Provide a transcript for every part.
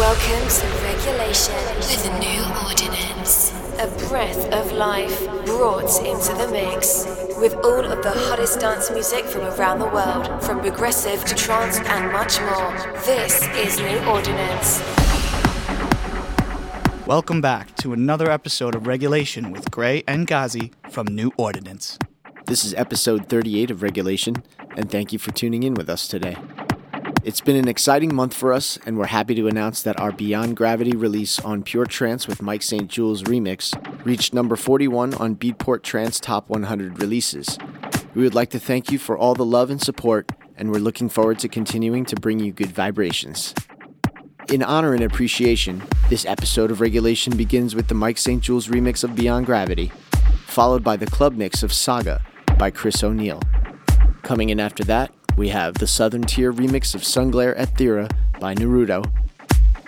Welcome to Regulation with a new ordinance. A breath of life brought into the mix. With all of the hottest dance music from around the world, from progressive to trance and much more. This is New Ordinance. Welcome back to another episode of Regulation with Gray and Ghazi from New Ordinance. This is episode 38 of Regulation, and thank you for tuning in with us today. It's been an exciting month for us, and we're happy to announce that our Beyond Gravity release on Pure Trance with Mike St. Jules remix reached number 41 on Beatport Trance Top 100 releases. We would like to thank you for all the love and support, and we're looking forward to continuing to bring you good vibrations. In honor and appreciation, this episode of Regulation begins with the Mike St. Jules remix of Beyond Gravity, followed by the club mix of Saga by Chris O'Neill. Coming in after that, we have the Southern Tier remix of Sunglare Ethera by Naruto,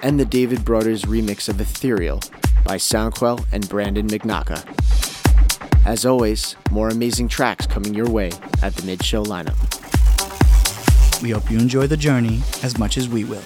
and the David Brothers remix of Ethereal by Soundquell and Brandon McNaka. As always, more amazing tracks coming your way at the mid show lineup. We hope you enjoy the journey as much as we will.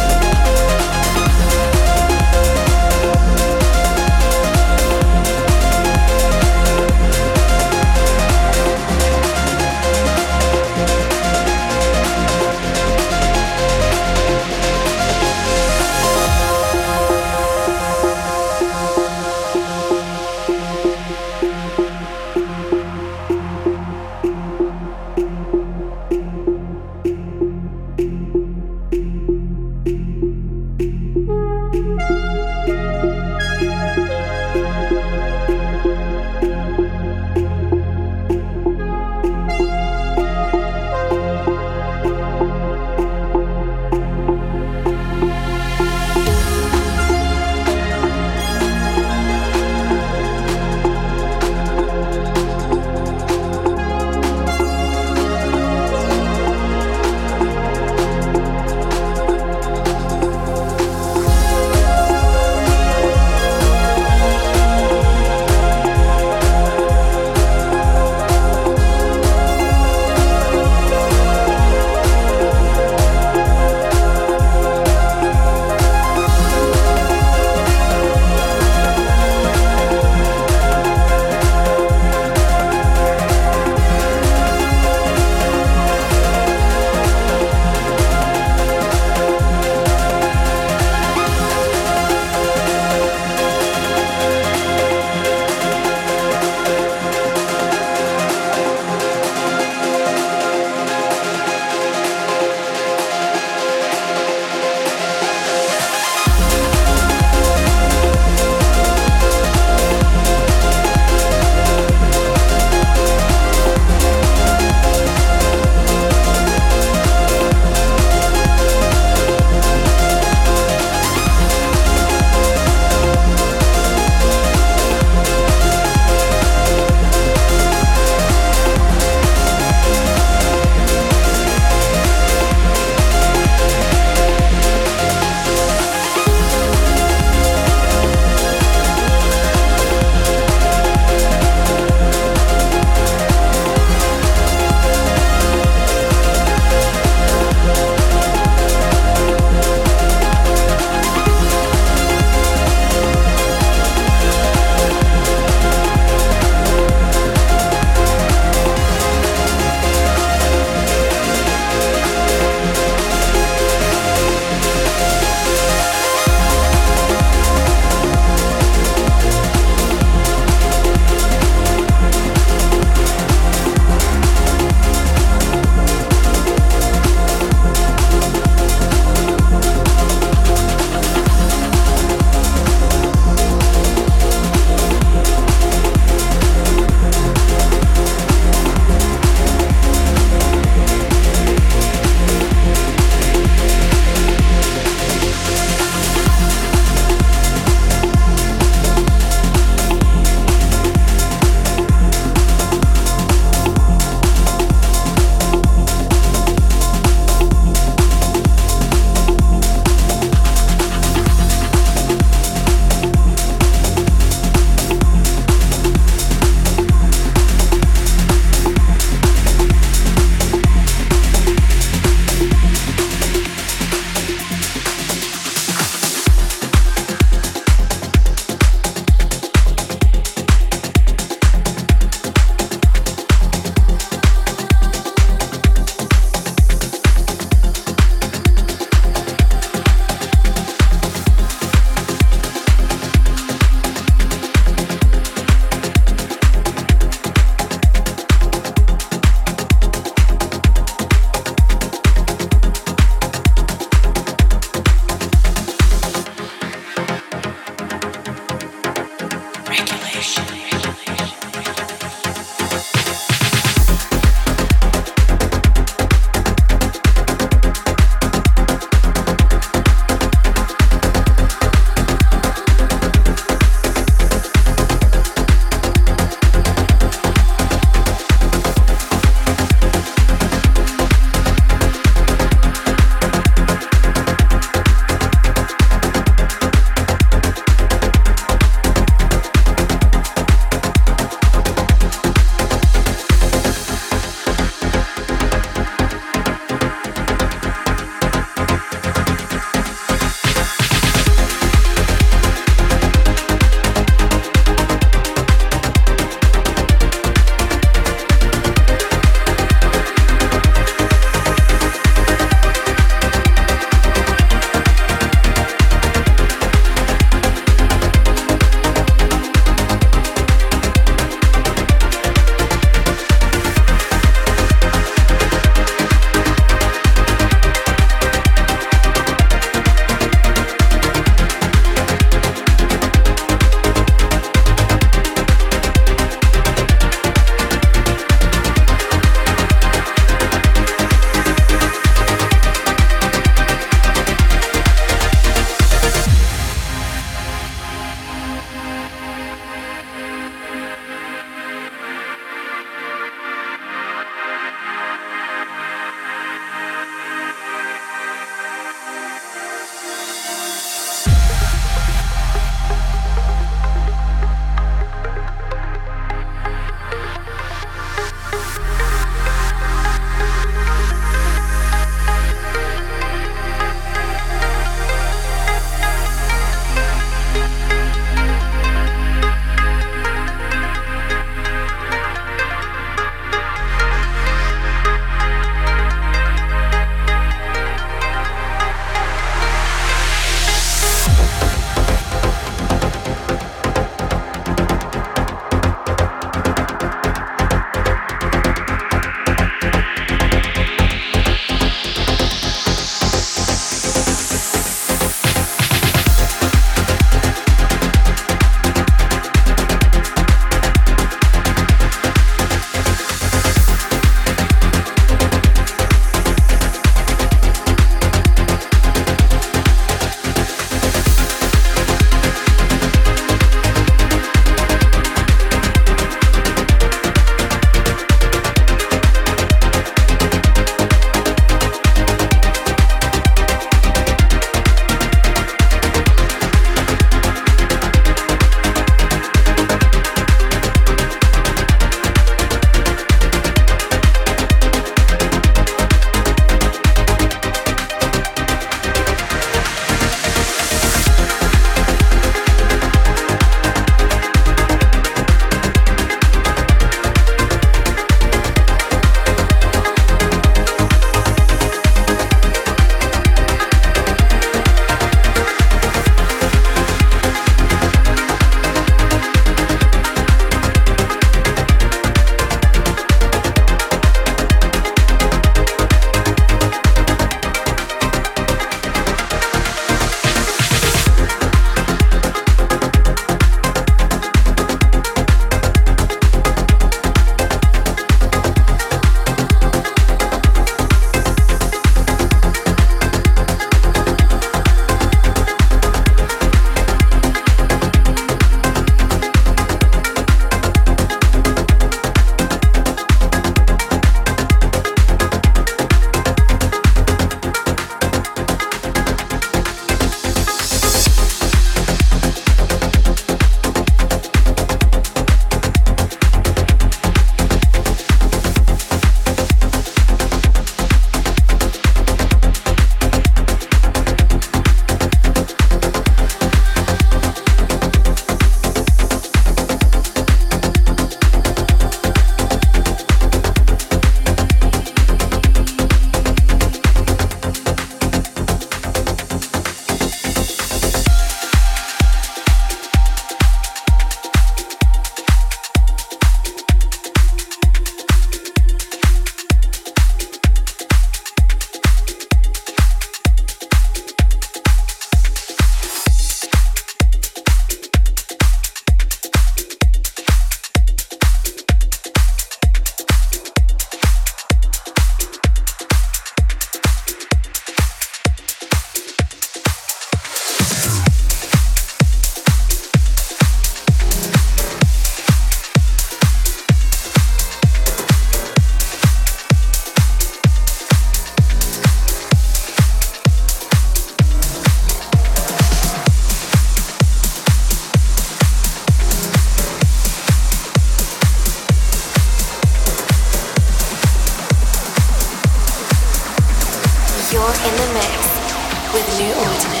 the new ordinance.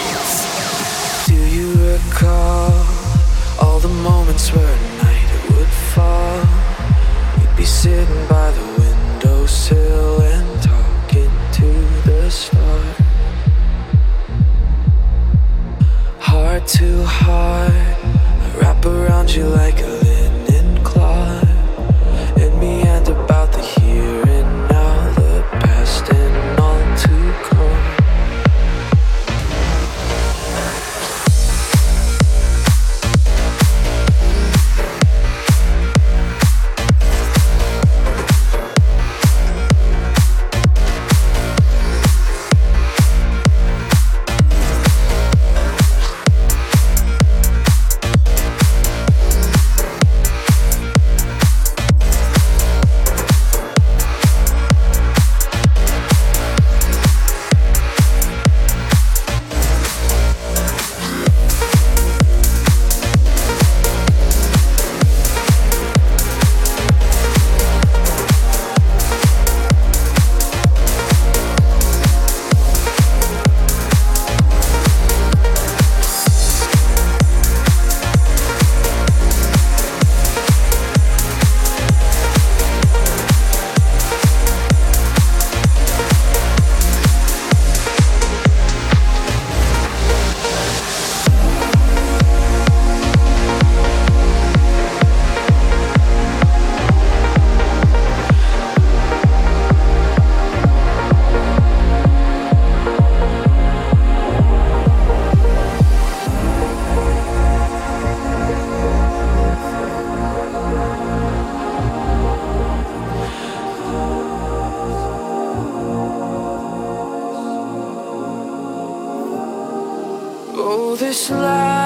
This life,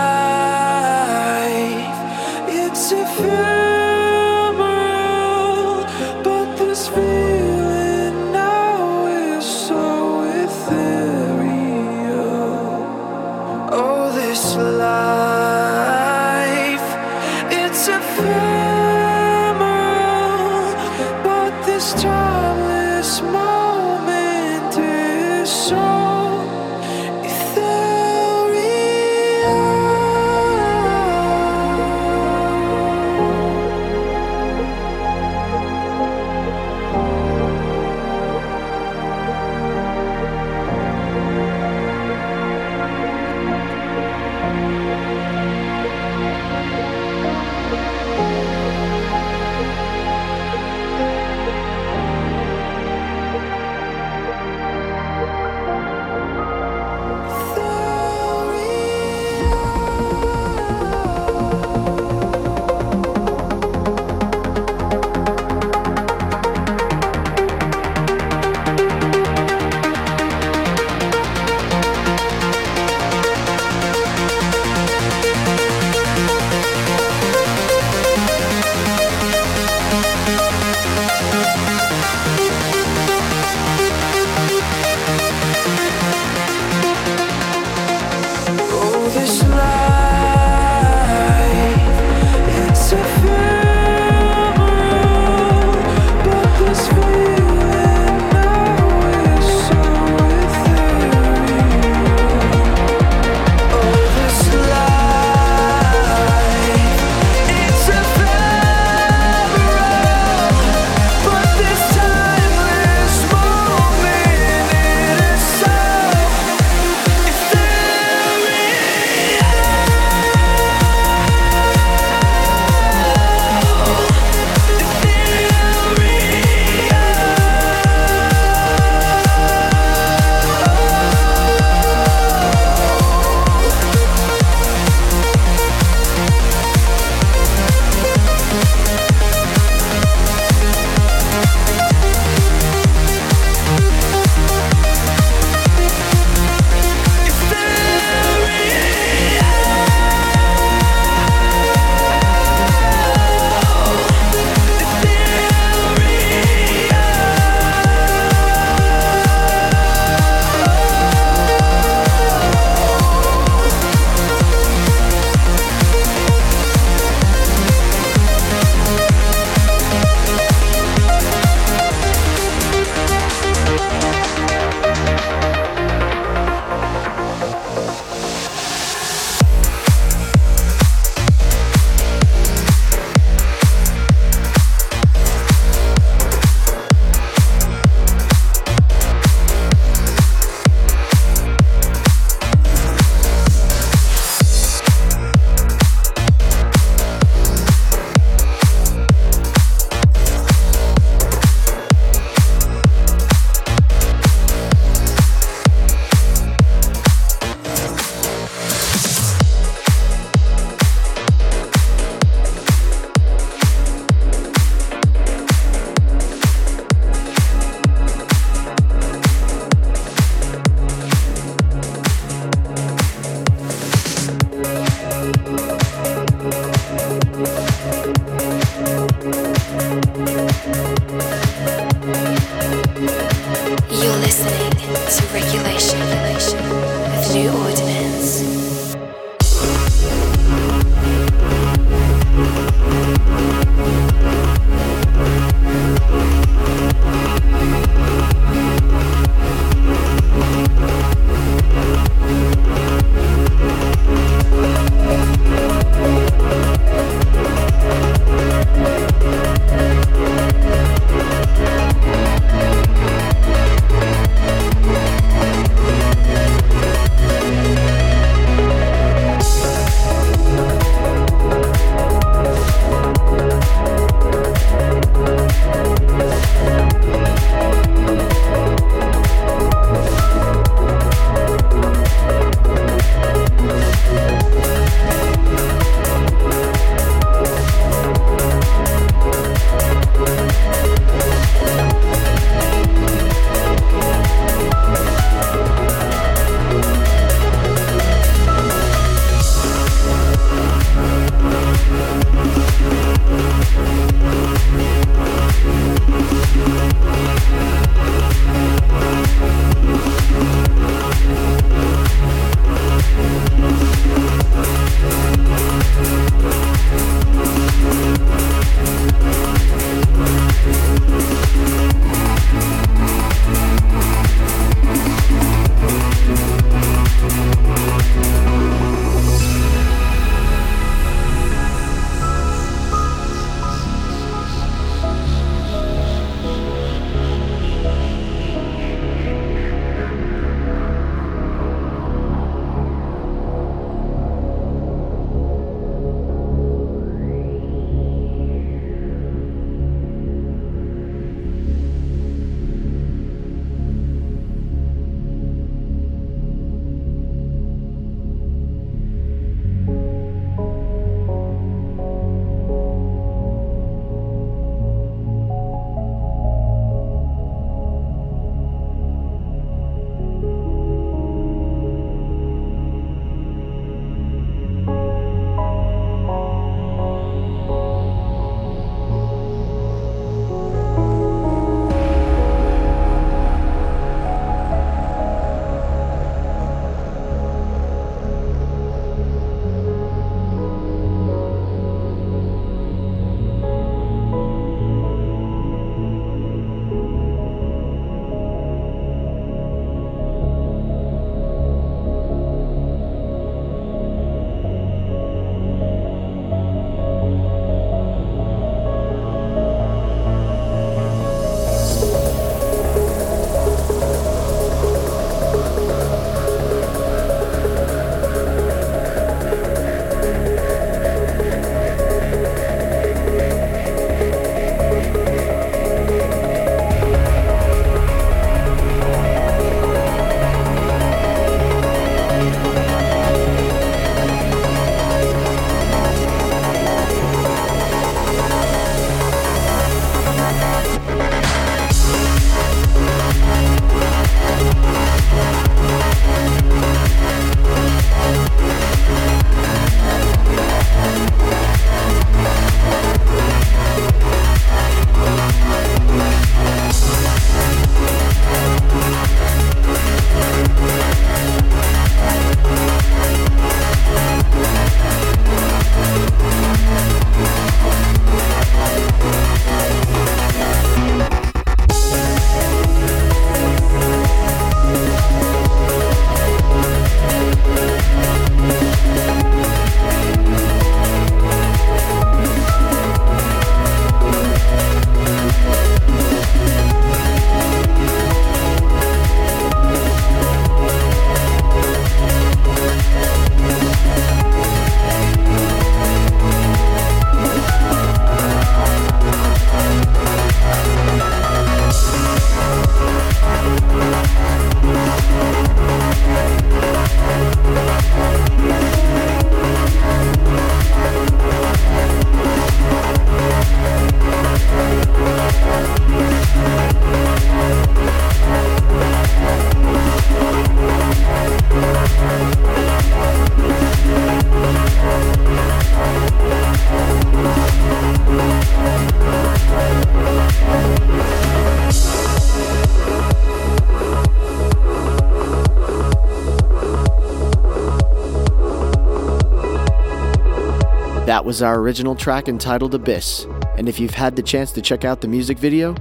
Was our original track entitled Abyss, and if you've had the chance to check out the music video,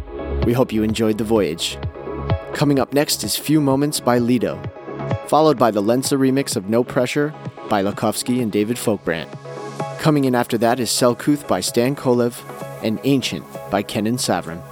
we hope you enjoyed the voyage. Coming up next is Few Moments by Lido, followed by the Lensa remix of No Pressure by Lakovsky and David Folkbrant. Coming in after that is Selkuth by Stan Kolev and Ancient by Kenan Savrun.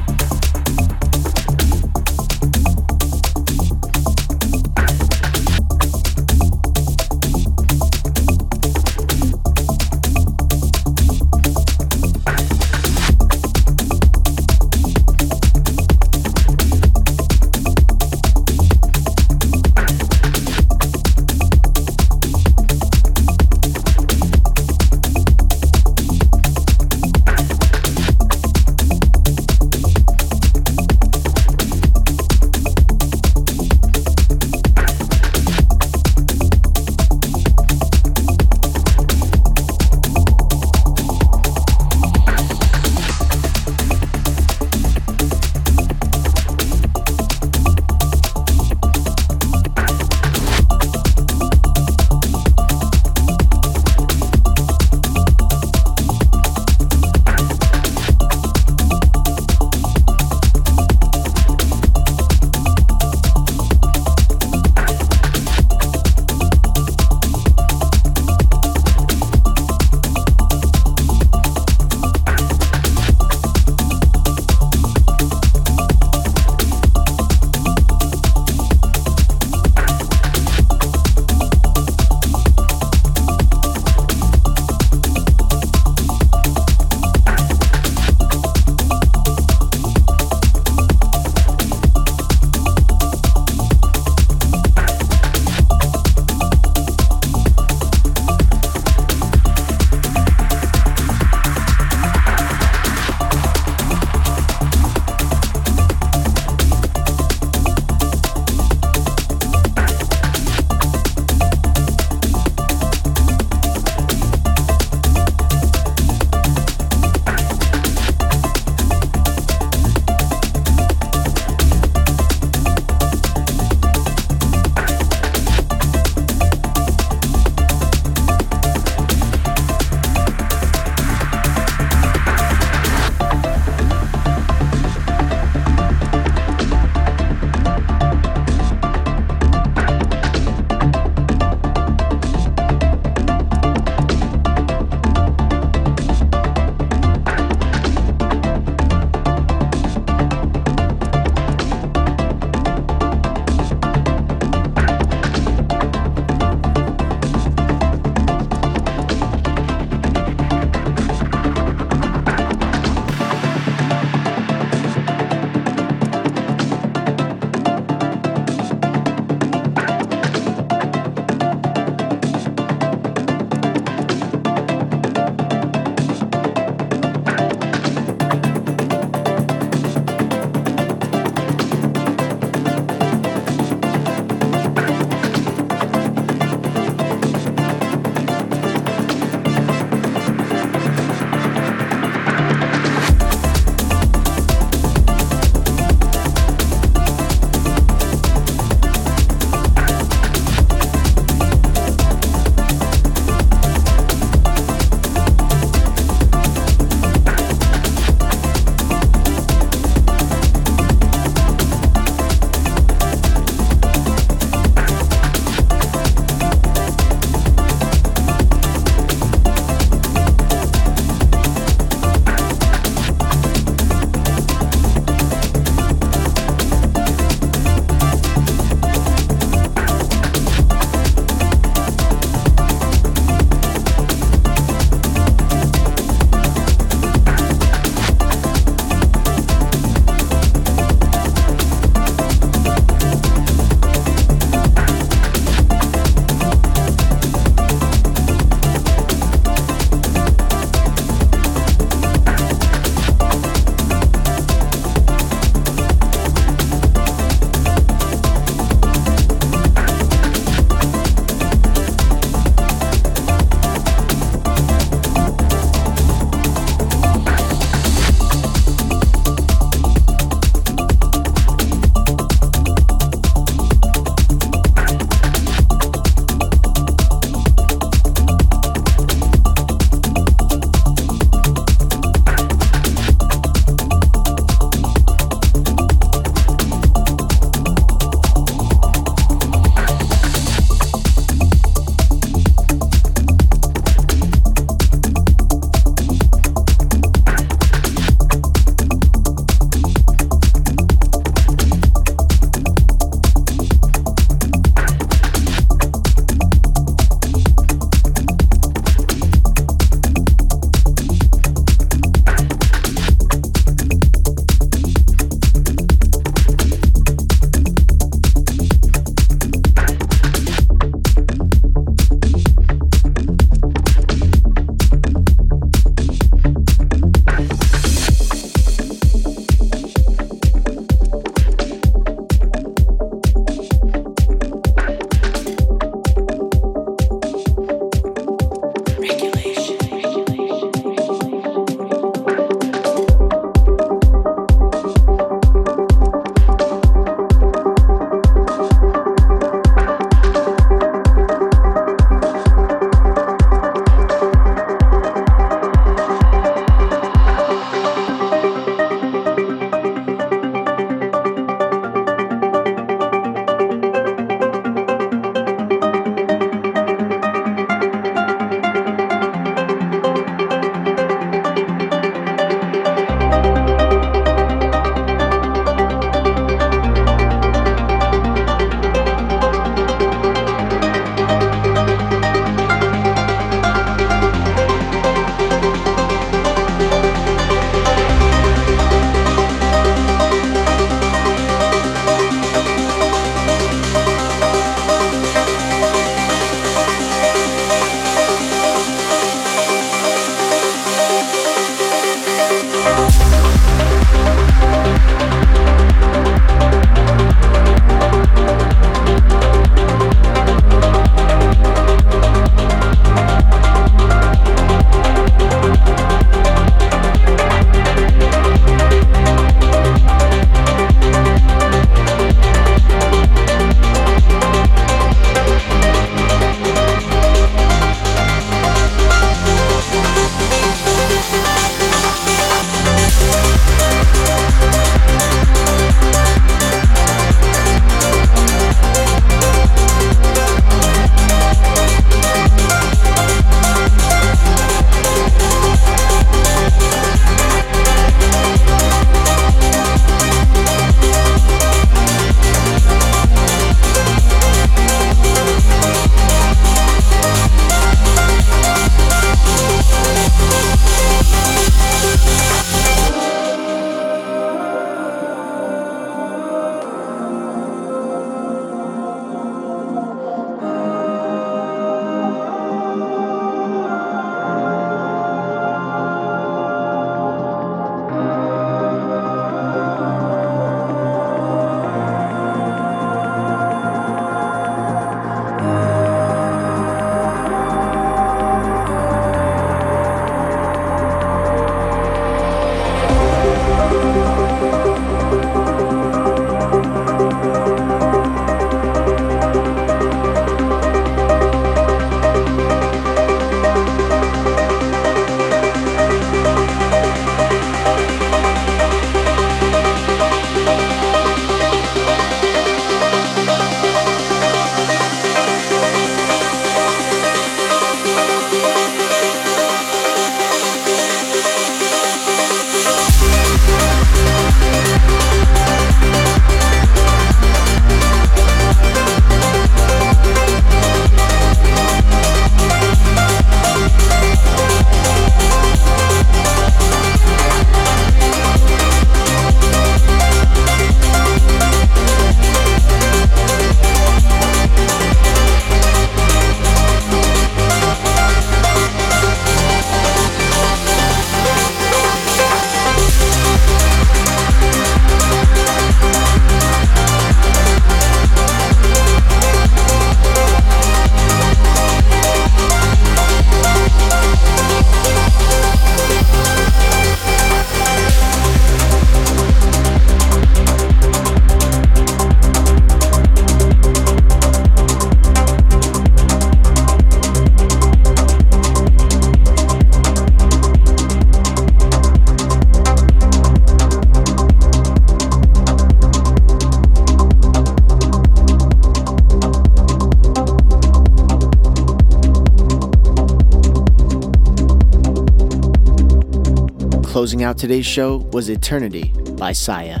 Closing out today's show was Eternity by Saya.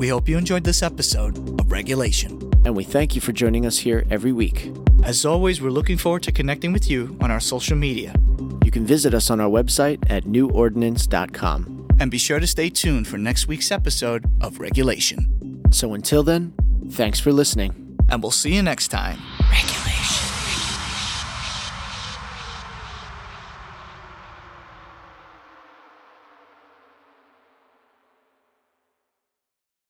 We hope you enjoyed this episode of Regulation. And we thank you for joining us here every week. As always, we're looking forward to connecting with you on our social media. You can visit us on our website at newordinance.com. And be sure to stay tuned for next week's episode of Regulation. So until then, thanks for listening. And we'll see you next time.